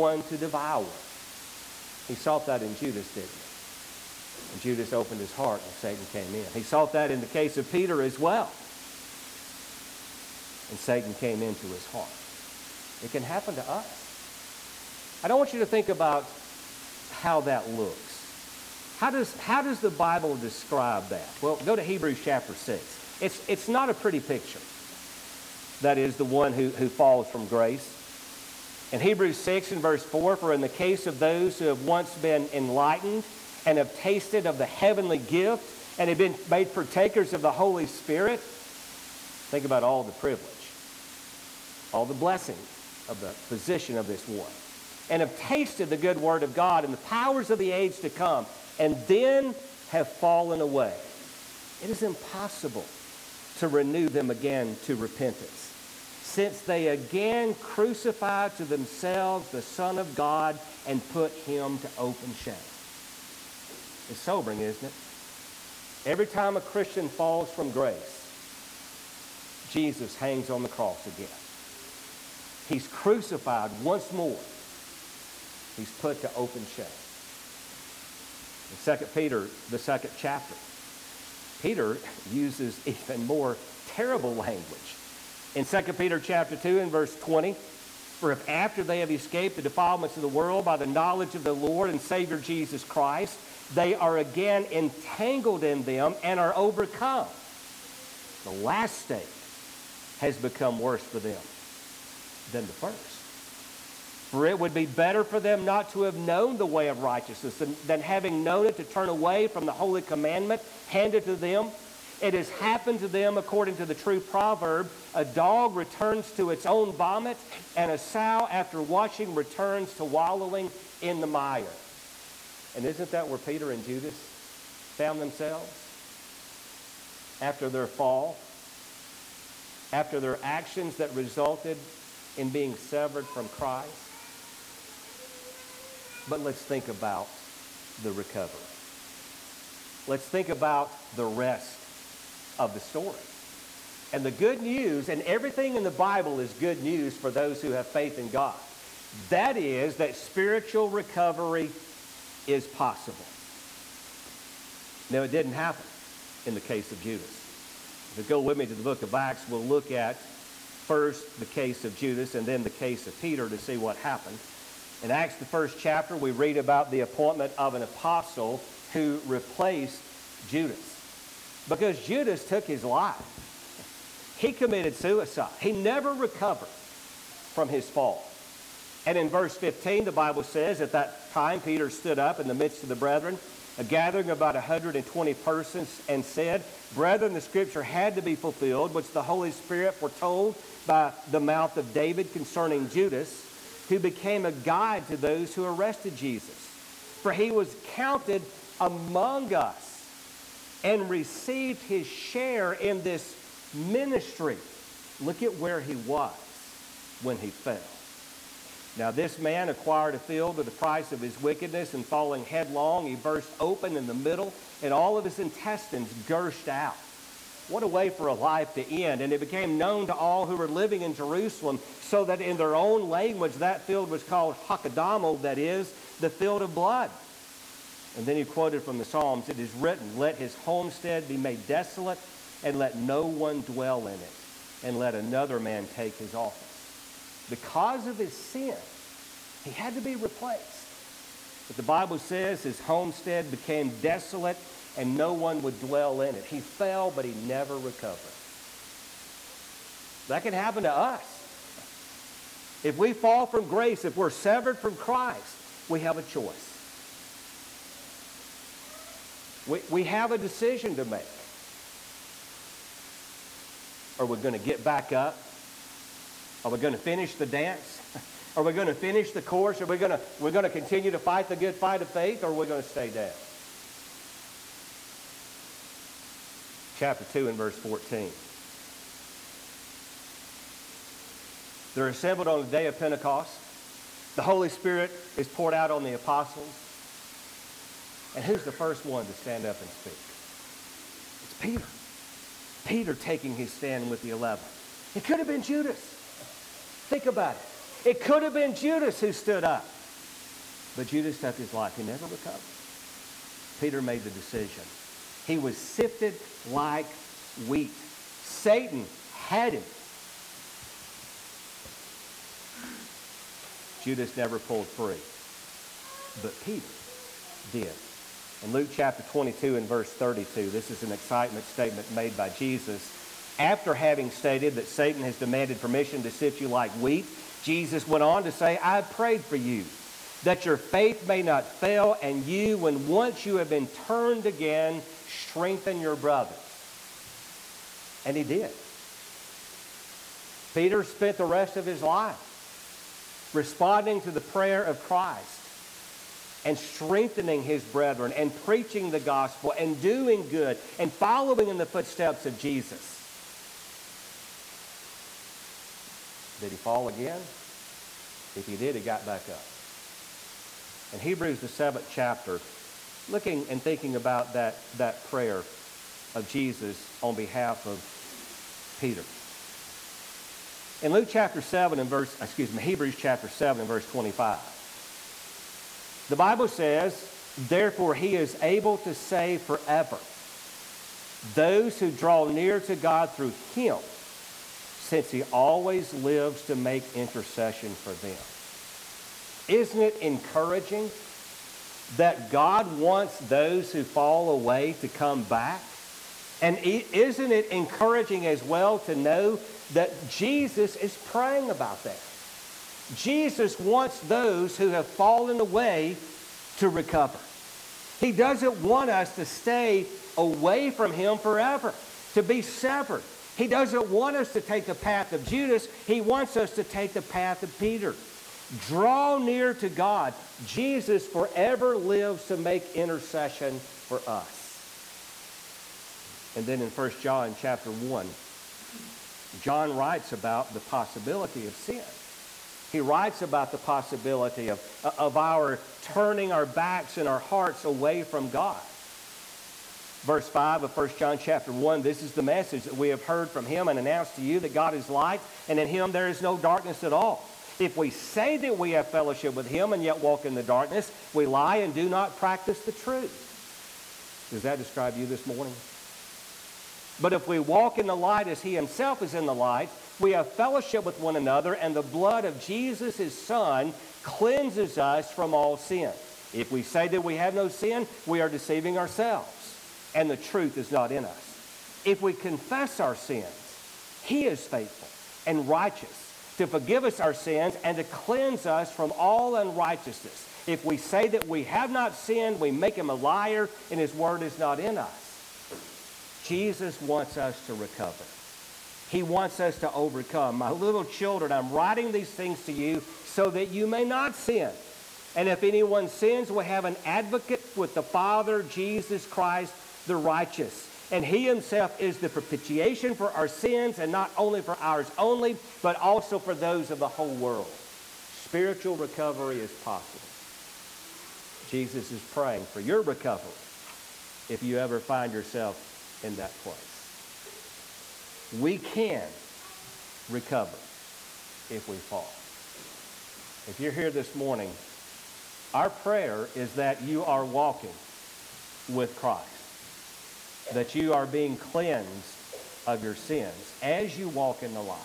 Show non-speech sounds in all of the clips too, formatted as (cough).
one to devour. He sought that in Judas, didn't he? And Judas opened his heart and Satan came in. He sought that in the case of Peter as well. And Satan came into his heart. It can happen to us. I don't want you to think about how that looks. How does, how does the Bible describe that? Well, go to Hebrews chapter 6. It's, it's not a pretty picture. That is, the one who, who falls from grace. In Hebrews 6 and verse 4, for in the case of those who have once been enlightened and have tasted of the heavenly gift and have been made partakers of the Holy Spirit, think about all the privilege, all the blessing of the position of this one, and have tasted the good word of God and the powers of the age to come, and then have fallen away. It is impossible to renew them again to repentance since they again crucified to themselves the Son of God and put him to open shame. It's sobering, isn't it? Every time a Christian falls from grace, Jesus hangs on the cross again. He's crucified once more. He's put to open shame. In 2 Peter, the second chapter, Peter uses even more terrible language in 2 Peter chapter 2 and verse 20, for if after they have escaped the defilements of the world by the knowledge of the Lord and Savior Jesus Christ, they are again entangled in them and are overcome. The last state has become worse for them than the first. For it would be better for them not to have known the way of righteousness than, than having known it to turn away from the holy commandment handed to them it has happened to them according to the true proverb a dog returns to its own vomit, and a sow, after washing, returns to wallowing in the mire. And isn't that where Peter and Judas found themselves? After their fall, after their actions that resulted in being severed from Christ. But let's think about the recovery. Let's think about the rest of the story. And the good news, and everything in the Bible is good news for those who have faith in God. That is, that spiritual recovery is possible. Now, it didn't happen in the case of Judas. If you go with me to the book of Acts, we'll look at first the case of Judas and then the case of Peter to see what happened. In Acts, the first chapter, we read about the appointment of an apostle who replaced Judas because Judas took his life. He committed suicide. He never recovered from his fall. And in verse 15, the Bible says, At that time Peter stood up in the midst of the brethren, a gathering of about 120 persons, and said, Brethren, the scripture had to be fulfilled, which the Holy Spirit foretold by the mouth of David concerning Judas, who became a guide to those who arrested Jesus. For he was counted among us and received his share in this ministry. Look at where he was when he fell. Now, this man acquired a field at the price of his wickedness, and falling headlong, he burst open in the middle, and all of his intestines gushed out. What a way for a life to end. And it became known to all who were living in Jerusalem, so that in their own language, that field was called Hakeldama, that is, the field of blood. And then he quoted from the Psalms It is written, Let his homestead be made desolate, and let no one dwell in it, and let another man take his office. Because of his sin, he had to be replaced. But the Bible says his homestead became desolate, and no one would dwell in it. He fell, but he never recovered. That can happen to us. If we fall from grace, if we're severed from Christ, we have a choice. We, we have a decision to make. Are we going to get back up? Are we going to finish the dance? (laughs) Are we going to finish the course? Are we going to, we're going to continue to fight the good fight of faith, or are we going to stay down? Chapter 2 and verse 14. They're assembled on the day of Pentecost. The Holy Spirit is poured out on the apostles. And who's the first one to stand up and speak? It's Peter. Peter taking his stand with the eleven. It could have been Judas. Think about it. It could have been Judas who stood up. But Judas took his life. He never recovered. Peter made the decision. He was sifted like wheat. Satan had him. Judas never pulled free. But Peter did. In Luke chapter 22 and verse 32, this is an excitement statement made by Jesus. After having stated that Satan has demanded permission to sift you like wheat, Jesus went on to say, I prayed for you that your faith may not fail, and you, when once you have been turned again, strengthen your brothers. And he did. Peter spent the rest of his life responding to the prayer of Christ and strengthening his brethren and preaching the gospel and doing good and following in the footsteps of Jesus. Did he fall again? If he did, he got back up. In Hebrews, the seventh chapter, looking and thinking about that, that prayer of Jesus on behalf of Peter. In Luke chapter 7 and verse, excuse me, Hebrews chapter 7 and verse 25, the Bible says, Therefore he is able to save forever those who draw near to God through him, since he always lives to make intercession for them. Isn't it encouraging that God wants those who fall away to come back? And isn't it encouraging as well to know that Jesus is praying about that? Jesus wants those who have fallen away to recover. He doesn't want us to stay away from him forever, to be severed. He doesn't want us to take the path of Judas. He wants us to take the path of Peter. Draw near to God. Jesus forever lives to make intercession for us. And then in 1 John chapter 1, John writes about the possibility of sin. He writes about the possibility of, of our turning our backs and our hearts away from God. Verse 5 of 1 John chapter 1, this is the message that we have heard from him and announced to you that God is light, and in him there is no darkness at all. If we say that we have fellowship with him and yet walk in the darkness, we lie and do not practice the truth. Does that describe you this morning? But if we walk in the light as he himself is in the light, we have fellowship with one another, and the blood of Jesus, his son, cleanses us from all sin. If we say that we have no sin, we are deceiving ourselves, and the truth is not in us. If we confess our sins, he is faithful and righteous to forgive us our sins and to cleanse us from all unrighteousness. If we say that we have not sinned, we make him a liar, and his word is not in us. Jesus wants us to recover. He wants us to overcome. My little children, I'm writing these things to you so that you may not sin. And if anyone sins, we have an advocate with the Father, Jesus Christ, the righteous. And he himself is the propitiation for our sins, and not only for ours only, but also for those of the whole world. Spiritual recovery is possible. Jesus is praying for your recovery if you ever find yourself in that place. We can recover if we fall. If you're here this morning, our prayer is that you are walking with Christ that you are being cleansed of your sins as you walk in the light.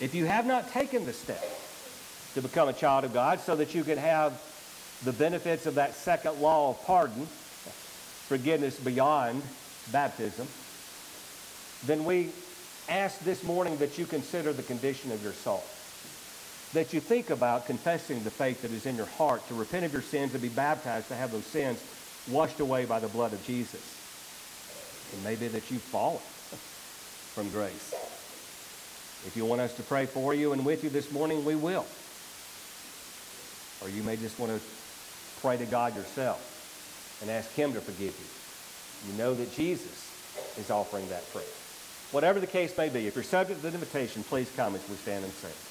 If you have not taken the step to become a child of God so that you can have the benefits of that second law of pardon, forgiveness beyond baptism, then we ask this morning that you consider the condition of your soul. That you think about confessing the faith that is in your heart, to repent of your sins and be baptized to have those sins washed away by the blood of Jesus. It may be that you've fallen from grace. If you want us to pray for you and with you this morning, we will. Or you may just want to pray to God yourself and ask Him to forgive you. You know that Jesus is offering that prayer. Whatever the case may be, if you're subject to the invitation, please come as we stand and sing.